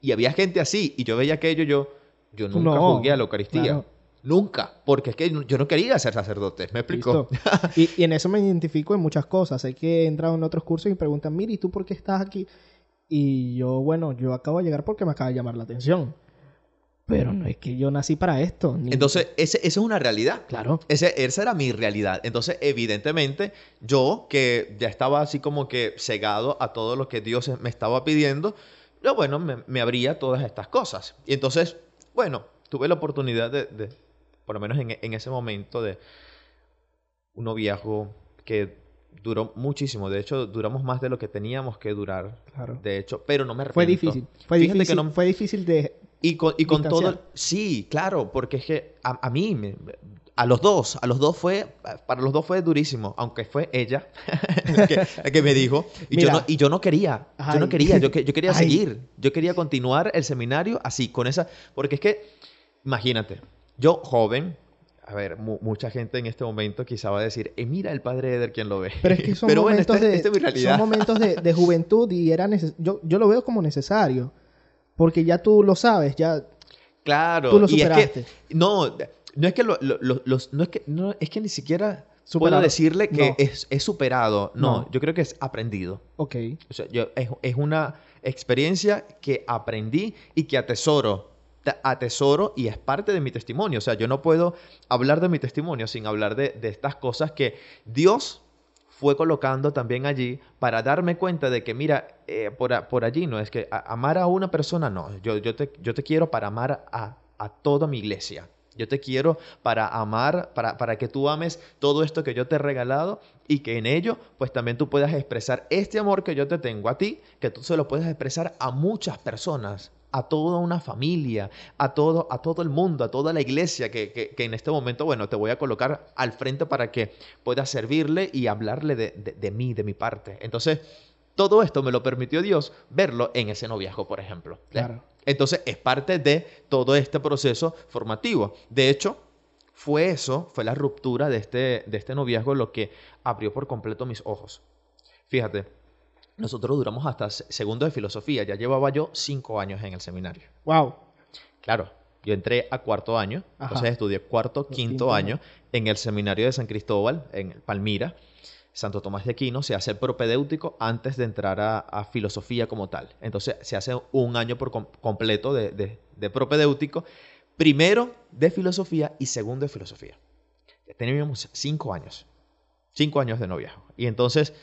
Y había gente así y yo veía aquello, yo, yo nunca jugué a la Eucaristía. Nunca, porque es que yo no quería ser sacerdote, ¿me explico? y, y, en eso me identifico en muchas cosas. Hay que entrar en otros cursos y preguntan, mire, ¿y tú por qué estás aquí? Y yo, bueno, yo acabo de llegar porque me acaba de llamar la atención. Pero no es que yo nací para esto. Entonces, ese, esa es una realidad. Claro. Ese, esa era mi realidad. Entonces, evidentemente, yo que ya estaba así como que cegado a todo lo que Dios me estaba pidiendo, yo, bueno, me, me abría todas estas cosas. Y entonces, bueno, tuve la oportunidad de por lo menos en, ese momento de un noviazgo que duró muchísimo. De hecho, duramos más de lo que teníamos que durar. Claro. De hecho, pero no me arrepiento. Fue difícil. Fue difícil, que no... fue difícil de. Y con, y con todo. Sí, claro, porque es que a, mí, a los dos, a los dos fue. Para los dos fue durísimo, aunque fue ella que, que me dijo. Y, yo no, y yo no quería. Yo no quería. Yo, yo quería seguir. Yo quería continuar el seminario así, con esa. Porque es que, imagínate, yo, joven, a ver, mu- mucha gente en este momento quizá va a decir, eh, mira el padre Eder quien lo ve. Pero es que son Pero bueno, momentos, esta- de, esta es mi realidad. son momentos de, de juventud y era yo, yo lo veo como necesario. Porque ya tú lo sabes, ya Claro, tú lo y es superaste. que, no, no es que lo- lo- lo- los, no es que, no, es que ni siquiera puedo Superado. decirle que No. es, es superado. No, No. yo creo que es aprendido. Ok. O sea, yo, es, es una experiencia que aprendí y que atesoro. Te- Atesoro y es parte de mi testimonio. O sea, yo no puedo hablar de mi testimonio sin hablar de, estas cosas que Dios fue colocando también allí para darme cuenta de que, mira, eh, por, por allí no es que a- amar a una persona, no. Yo, yo, te, yo te quiero para amar a, a toda mi iglesia. Yo te quiero para amar, para, para que tú ames todo esto que yo te he regalado y que en ello, pues también tú puedas expresar este amor que yo te tengo a ti, que tú se lo puedas expresar a muchas personas, a toda una familia, a todo, a todo el mundo, a toda la iglesia, que, que- que en este momento, bueno, te voy a colocar al frente para que puedas servirle y hablarle de, de- de mí, de mi parte. Entonces, todo esto me lo permitió Dios verlo en ese noviazgo, por ejemplo. Claro. Entonces, es parte de todo este proceso formativo. De hecho, fue eso, fue la ruptura de este, de este noviazgo lo que abrió por completo mis ojos. Fíjate, nosotros duramos hasta se- segundo de filosofía, ya llevaba yo cinco años en el seminario. Wow. Claro, yo entré a cuarto año, Ajá. entonces estudié cuarto, quinto, Quinto año en el seminario de San Cristóbal, en Palmira. Santo Tomás de Aquino se hace propedéutico antes de entrar a, a filosofía como tal. Entonces se hace un año por com- completo de, de- de propedéutico, primero de filosofía y segundo de filosofía. Teníamos cinco años, cinco años de noviazgo. Y entonces,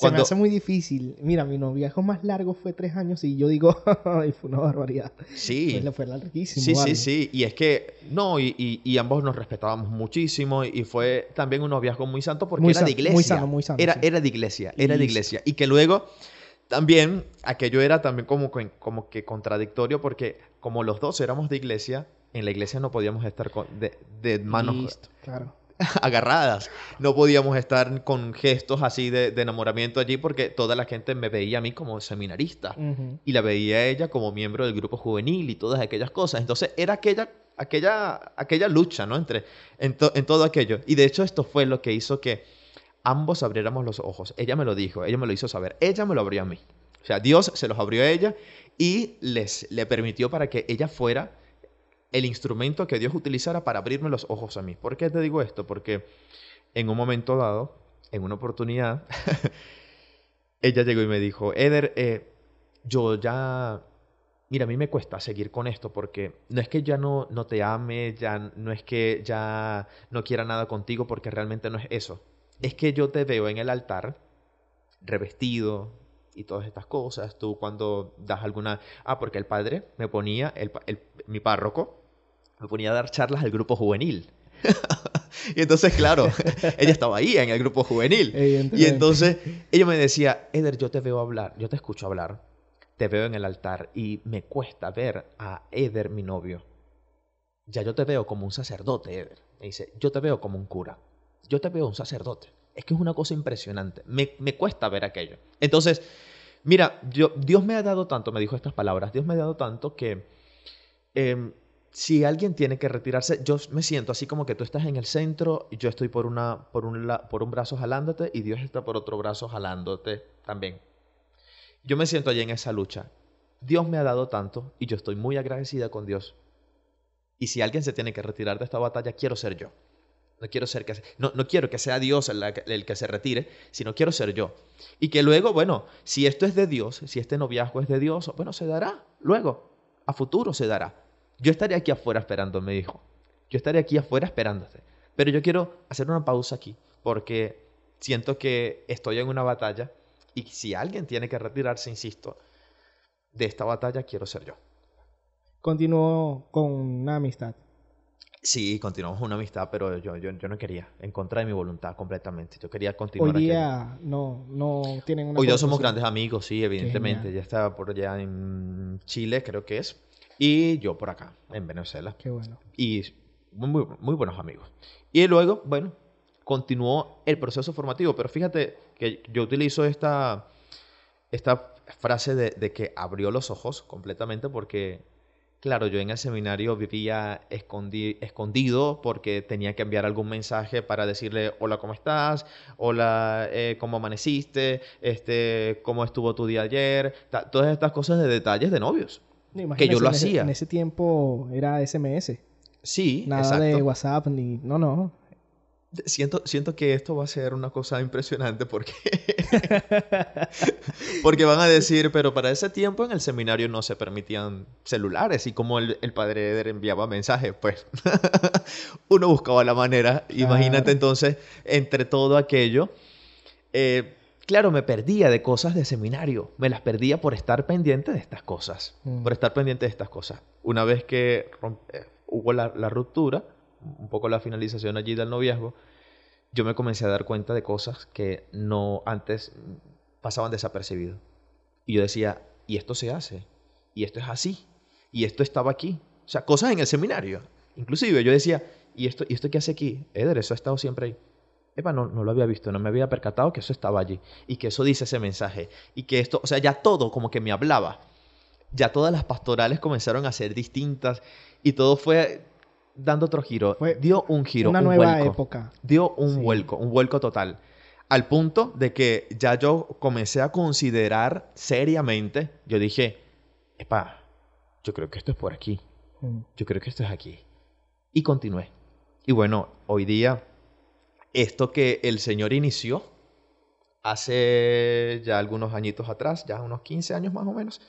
Se me Cuando- hace muy difícil. Mira, mi noviazgo más largo fue tres años y yo digo, ay, fue una barbaridad. sí, Fue, fue larguísimo. Sí, sí, vale. sí. Y es que, no, y, y- y ambos nos respetábamos muchísimo. Y fue también un noviazgo muy santo porque Muy era de san- iglesia. muy sano, muy sano, Era, sí. era de iglesia, era de Y- iglesia. Y que luego también, aquello era también como, como que contradictorio porque como los dos éramos de iglesia, en la iglesia no podíamos estar con- de, de manos Listo, claro. agarradas. No podíamos estar con gestos así de, de enamoramiento allí porque toda la gente me veía a mí como seminarista y la veía a ella como miembro del grupo juvenil y todas aquellas cosas. Entonces era aquella, aquella, aquella lucha, ¿no? Entre, en, to- en todo aquello. Y de hecho esto fue lo que hizo que ambos abriéramos los ojos. Ella me lo dijo, ella me lo hizo saber, ella me lo abrió a mí. O sea, Dios se los abrió a ella y les, le permitió para que ella fuera el instrumento que Dios utilizara para abrirme los ojos a mí. ¿Por qué te digo esto? Porque en un momento dado, en una oportunidad, ella llegó y me dijo, Eder, eh, yo ya, mira, a mí me cuesta seguir con esto porque no es que ya no, no te ame, ya no es que ya no quiera nada contigo porque realmente no es eso. Es que yo te veo en el altar revestido y todas estas cosas. Tú cuando das alguna... Ah, porque el padre me ponía, mi párroco, me ponía a dar charlas al grupo juvenil. y entonces, claro, ella estaba ahí en el grupo juvenil. Y entonces ella me decía, Eder, yo te veo hablar, yo te escucho hablar, te veo en el altar y me cuesta ver a Eder, mi novio. Ya yo te veo como un sacerdote, Eder. Me dice, yo te veo como un cura. Yo te veo un sacerdote. Es que es una cosa impresionante. Me, me cuesta ver aquello. Entonces, mira, yo, Dios me ha dado tanto, me dijo estas palabras, Dios me ha dado tanto que em, si alguien tiene que retirarse, yo me siento así como que tú estás en el centro y yo estoy por, una, por, un, por un brazo jalándote y Dios está por otro brazo jalándote también. Yo me siento allí en esa lucha. Dios me ha dado tanto y yo estoy muy agradecida con Dios. Y si alguien se tiene que retirar de esta batalla, quiero ser yo. No quiero ser que no, no quiero que sea Dios el, el que se retire, sino quiero ser yo. Y que luego, bueno, si esto es de Dios, si este noviazgo es de Dios, bueno, se dará. Luego, a futuro se dará. Yo estaré aquí afuera esperando, me dijo. Yo estaré aquí afuera esperándote. Pero yo quiero hacer una pausa aquí, porque siento que estoy en una batalla y si alguien tiene que retirarse, insisto, de esta batalla quiero ser yo. Continuó con una amistad. Sí, continuamos una amistad, pero yo, yo, yo no quería, en contra de mi voluntad completamente. Yo quería continuar Hoy día no, no tienen una Hoy día somos grandes amigos, sí, evidentemente. Ya está por allá en Chile, creo que es. Y yo por acá, en Venezuela. Qué bueno. Y muy, muy, buenos amigos. Y luego, bueno, continuó el proceso formativo. Pero fíjate que yo utilizo esta, esta frase de, de que abrió los ojos completamente porque Claro, yo en el seminario vivía escondi- escondido porque tenía que enviar algún mensaje para decirle, hola, ¿cómo estás? Hola, eh, ¿cómo amaneciste? Este, ¿cómo estuvo tu día ayer? Ta- todas estas cosas de detalles de novios. No, Que yo lo en ese- hacía. En ese tiempo era SMS. Sí, Nada exacto. de WhatsApp ni... No, no. Siento, siento que esto va a ser una cosa impresionante porque... porque van a decir, pero para ese tiempo en el seminario no se permitían celulares y como el, el padre Eder enviaba mensajes, pues uno buscaba la manera. Imagínate entonces, entre todo aquello, eh, claro, me perdía de cosas de seminario, me las perdía por estar pendiente de estas cosas, Mm. por estar pendiente de estas cosas. Una vez que romp- eh, hubo la, la ruptura, un poco la finalización allí del noviazgo, yo me comencé a dar cuenta de cosas que no antes pasaban desapercibido. Y yo decía, y esto se hace, y esto es así, y esto estaba aquí. O sea, cosas en el seminario. Inclusive yo decía, ¿y esto, ¿y esto qué hace aquí? Eder, eso ha estado siempre ahí. Epa, no, no lo había visto, no me había percatado que eso estaba allí. Y que eso dice ese mensaje. Y que esto, o sea, ya todo como que me hablaba. Ya todas las pastorales comenzaron a ser distintas. Y todo fue dando otro giro. Fue dio un giro, Una un nueva vuelco época. dio un Sí. vuelco, un vuelco total. Al punto de que ya yo comencé a considerar seriamente, yo dije, epa, yo creo que esto es por aquí, Mm. yo creo que esto es aquí. Y continué. Y bueno, hoy día, esto que el Señor inició hace ya algunos añitos atrás, ya unos 15 años más o menos,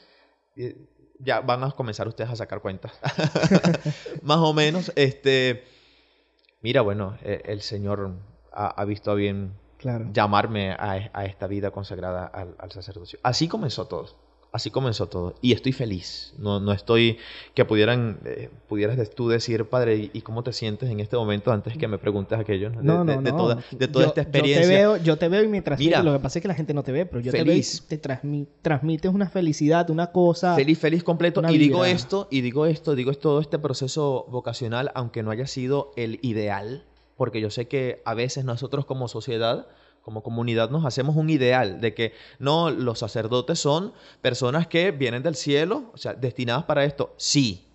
ya van a comenzar ustedes a sacar cuentas. más o menos, este, mira, bueno, eh, el Señor ha, visto a bien Claro. llamarme a, e- a esta vida consagrada al, al sacerdocio. Así comenzó todo. Así comenzó todo. Y estoy feliz. No, no estoy que pudieran, eh, pudieras tú decir, padre, ¿y, cómo te sientes en este momento antes que me preguntes aquello? De, No, de- no, de no. toda, de toda Yo- esta Yo experiencia. te veo, yo te veo y me transmite. Mira. lo que pasa es que la gente no te ve, pero yo Feliz. te veo y te transmi- transmites una felicidad, una cosa. Feliz, feliz completo. Y digo esto, y digo esto, digo todo este proceso vocacional, aunque no haya sido el ideal, porque yo sé que a veces nosotros como sociedad, como comunidad, nos hacemos un ideal de que no, los sacerdotes son personas que vienen del cielo, o sea, destinadas para esto. Sí,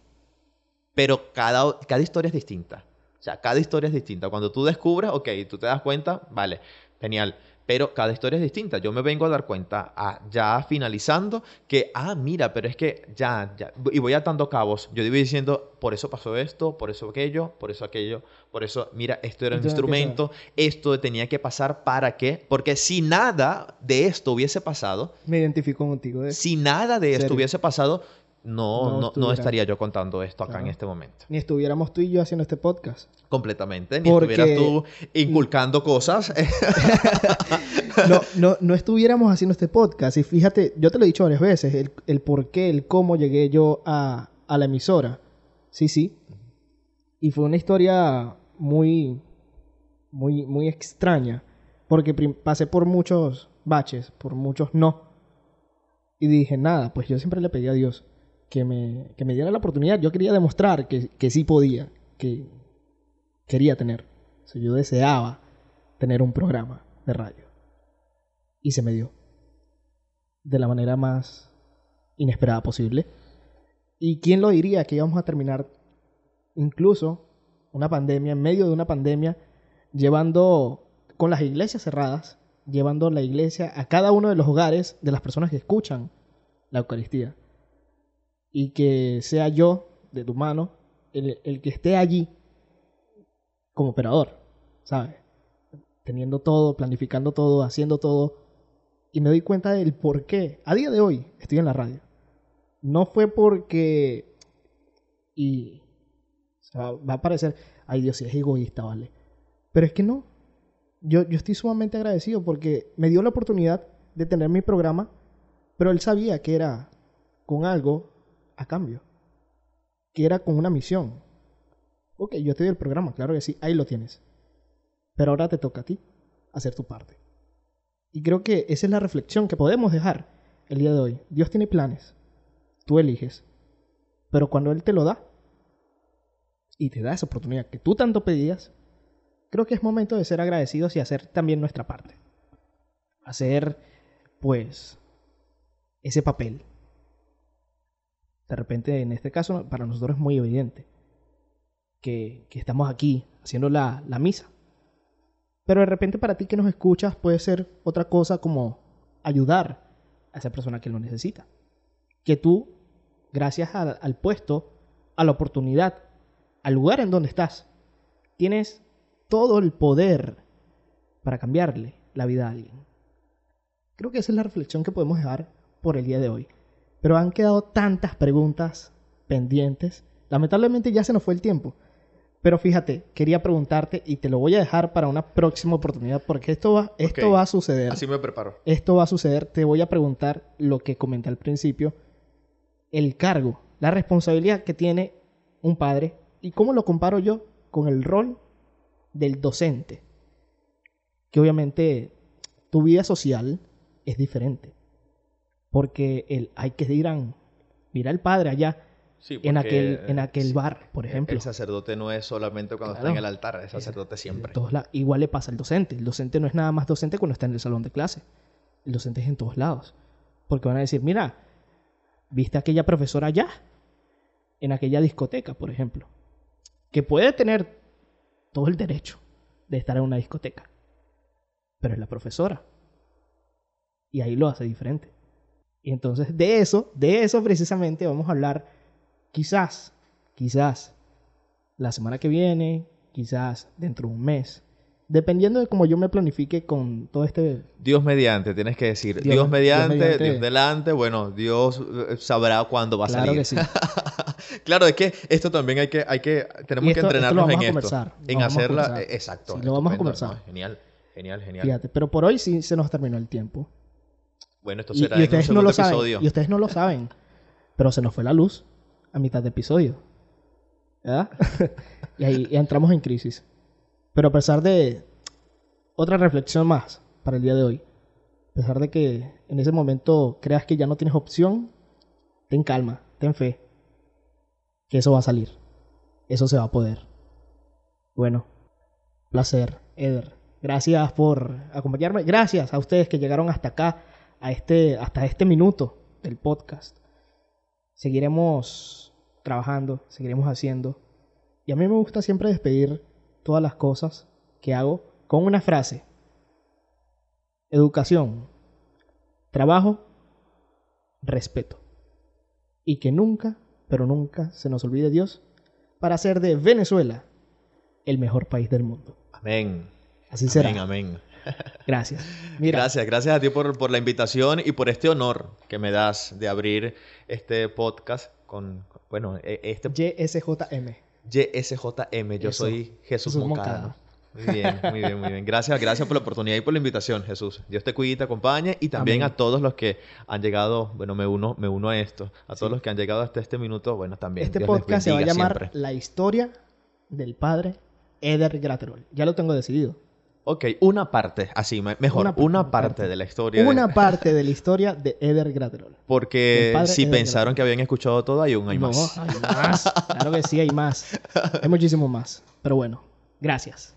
pero cada, cada historia es distinta. O sea, cada historia es distinta. Cuando tú descubres, ok, tú te das cuenta, vale, genial. Pero cada historia es distinta. Yo me vengo a dar cuenta, ah, ya finalizando, que, ah, mira, pero es que ya, ya, y voy atando cabos. Yo voy diciendo, por eso pasó esto, por eso aquello, por eso aquello, por eso, mira, esto era un instrumento, esto tenía que pasar para qué. Porque si nada de esto hubiese pasado, Me identifico contigo. ¿eh? si nada de esto hubiese pasado, no, No no, estaría yo contando esto acá en este momento. Ni estuviéramos tú y yo haciendo este podcast. Completamente. Ni Porque- estuvieras tú inculcando cosas. No, no, no estuviéramos haciendo este podcast. Y fíjate, yo te lo he dicho varias veces, el, el por qué, el cómo llegué yo a, a la emisora. Sí, sí. Y fue una historia muy, muy, muy extraña. Porque pasé por muchos baches, por muchos no. Y dije, nada, pues yo siempre le pedí a Dios que me, que me diera la oportunidad. Yo quería demostrar que, que sí podía, que quería tener. O yo deseaba tener un programa de radio. Y se me dio. De la manera más inesperada posible. ¿Y quién lo diría que íbamos a terminar incluso una pandemia, en medio de una pandemia, llevando con las iglesias cerradas, llevando la iglesia a cada uno de los hogares de las personas que escuchan la Eucaristía? Y que sea yo, de tu mano, el, el que esté allí como operador, ¿sabes? Teniendo todo, planificando todo, haciendo todo. Y me doy cuenta del por qué. A día de hoy estoy en la radio. No fue porque... Y... o sea, va a parecer... Ay Dios, si es egoísta, ¿vale? Pero es que no. Yo, yo estoy sumamente agradecido porque me dio la oportunidad de tener mi programa, pero él sabía que era con algo a cambio. Que era con una misión. Ok, yo te doy el programa, claro que sí, ahí lo tienes. Pero ahora te toca a ti hacer tu parte. Y creo que esa es la reflexión que podemos dejar el día de hoy. Dios tiene planes, tú eliges, pero cuando Él te lo da y te da esa oportunidad que tú tanto pedías, creo que es momento de ser agradecidos y hacer también nuestra parte. Hacer, pues, ese papel. De repente, en este caso, para nosotros es muy evidente que, estamos aquí haciendo la, misa. Pero de repente para ti que nos escuchas puede ser otra cosa como ayudar a esa persona que lo necesita. Que tú, gracias al puesto, a la oportunidad, al lugar en donde estás, tienes todo el poder para cambiarle la vida a alguien. Creo que esa es la reflexión que podemos dejar por el día de hoy. Pero han quedado tantas preguntas pendientes. Lamentablemente ya se nos fue el tiempo. Pero fíjate, quería preguntarte y te lo voy a dejar para una próxima oportunidad porque esto va, esto va a suceder. Así me preparo. Esto va a suceder. Te voy a preguntar lo que comenté al principio. El cargo, la responsabilidad que tiene un padre y cómo lo comparo yo con el rol del docente. Que obviamente tu vida social es diferente. Porque el, hay que dirán, mira el padre allá Sí, en aquel, en aquel sí, bar, por ejemplo. El sacerdote no es solamente cuando Claro. está en el altar, es sacerdote siempre. La- Igual le pasa al docente. El docente no es nada más docente cuando está en el salón de clase. El docente es en todos lados. Porque van a decir, mira, ¿viste a aquella profesora allá? En aquella discoteca, por ejemplo. Que puede tener todo el derecho de estar en una discoteca. Pero es la profesora. Y ahí lo hace diferente. Y entonces de eso, de eso precisamente vamos a hablar quizás, quizás la semana que viene, quizás dentro de un mes, dependiendo de cómo yo me planifique con todo este... Dios mediante, tienes que decir. Dios- Dios, mediante, Dios mediante. Dios delante. Bueno, Dios eh, sabrá cuándo va a Claro salir. que sí. claro, es que esto también hay que, hay que, tenemos que esto entrenarnos en esto. conversar, En hacerla, eh, exacto. Sí, lo vamos a conversar. ¿no? Genial, genial, genial. Fíjate, pero por hoy sí se nos terminó el tiempo. Bueno, esto Y, será y en un ustedes no lo saben. episodio. Y ustedes no lo saben. Pero se nos fue la luz a mitad de episodio. ¿Verdad? y ahí entramos en crisis. Pero a pesar de otra reflexión más para el día de hoy, a pesar de que en ese momento creas que ya no tienes opción, ten calma, ten fe, que eso va a salir, eso se va a poder. Bueno, placer, Eder. Gracias por acompañarme. Gracias a ustedes que llegaron hasta acá, a este, hasta este minuto del podcast. Seguiremos trabajando, seguiremos haciendo. Y a mí me gusta siempre despedir todas las cosas que hago con una frase. Educación, trabajo, respeto. Y que nunca, pero nunca se nos olvide Dios para hacer de Venezuela el mejor país del mundo. Amén. Así será. Amén, amén. Gracias. Mira, Gracias, gracias a ti por, por la invitación y por este honor que me das de abrir este podcast con, bueno, e- este YSJM. YSJM. Yo Eso. soy Jesús, Jesús Moncada. Moncada. Muy bien, muy bien, muy bien. Gracias, gracias por la oportunidad y por la invitación, Jesús. Dios te cuide y te acompañe. Y también Amén. a todos los que han llegado, bueno, me uno, me uno a esto. A todos los que han llegado hasta este minuto, bueno, también. Este Dios podcast se va a llamar siempre. La historia del padre Eder Graterol. Ya lo tengo decidido. Ok, una parte, así, me- mejor, Una una, pa- parte, parte. de la historia. de- Una parte de la historia de Eder Graterol. Porque si Eder pensaron Graterol. que habían escuchado todo, hay un hay no, más. hay más. Claro que sí, hay más. Hay muchísimo más. Pero bueno, gracias.